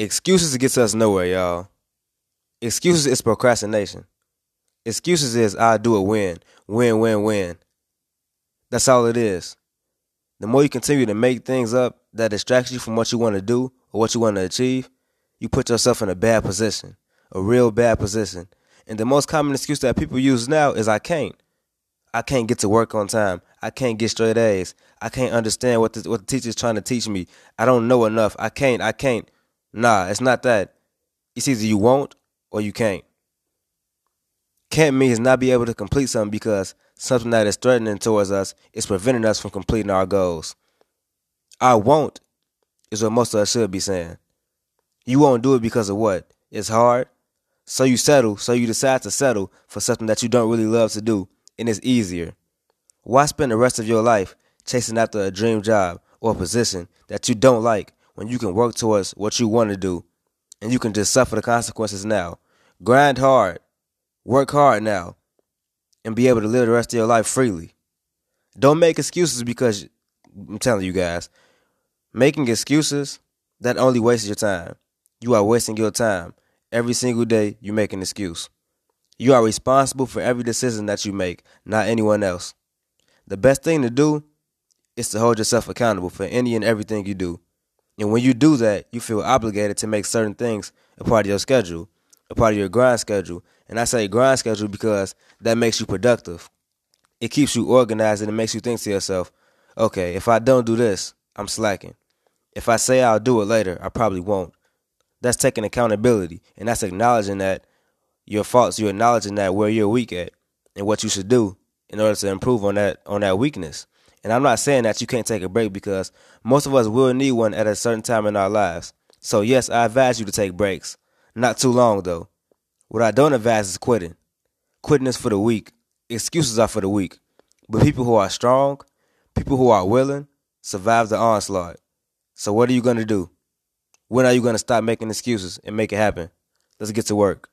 Excuses gets us nowhere, y'all. Excuses is procrastination. Excuses is I'll do it when, when, when, when. That's all it is. The more you continue to make things up that distract you from what you want to do or what you want to achieve, you put yourself in a bad position, a real bad position. And the most common excuse that people use now is I can't. I can't get to work on time. I can't get straight A's. I can't understand what the, what the teacher's trying to teach me. I don't know enough. I can't. I can't. Nah, it's not that. It's either you won't or you can't. Can't means not be able to complete something because something that is threatening towards us is preventing us from completing our goals. I won't is what most of us should be saying. You won't do it because of what? It's hard. So you settle, so you decide to settle for something that you don't really love to do, and it's easier. Why spend the rest of your life chasing after a dream job or position that you don't like when you can work towards what you want to do and you can just suffer the consequences now. Grind hard, work hard now, and be able to live the rest of your life freely. Don't make excuses because I'm telling you guys, making excuses that only wastes your time. You are wasting your time. Every single day you make an excuse. You are responsible for every decision that you make, not anyone else. The best thing to do is to hold yourself accountable for any and everything you do. And when you do that, you feel obligated to make certain things a part of your schedule, a part of your grind schedule. And I say grind schedule because that makes you productive. It keeps you organized and it makes you think to yourself, okay, if I don't do this, I'm slacking. If I say I'll do it later, I probably won't. That's taking accountability and that's acknowledging that your faults, you're acknowledging that where you're weak at and what you should do in order to improve on that on that weakness. And I'm not saying that you can't take a break because most of us will need one at a certain time in our lives. So, yes, I advise you to take breaks. Not too long, though. What I don't advise is quitting. Quitting is for the weak. Excuses are for the weak. But people who are strong, people who are willing, survive the onslaught. So, what are you going to do? When are you going to stop making excuses and make it happen? Let's get to work.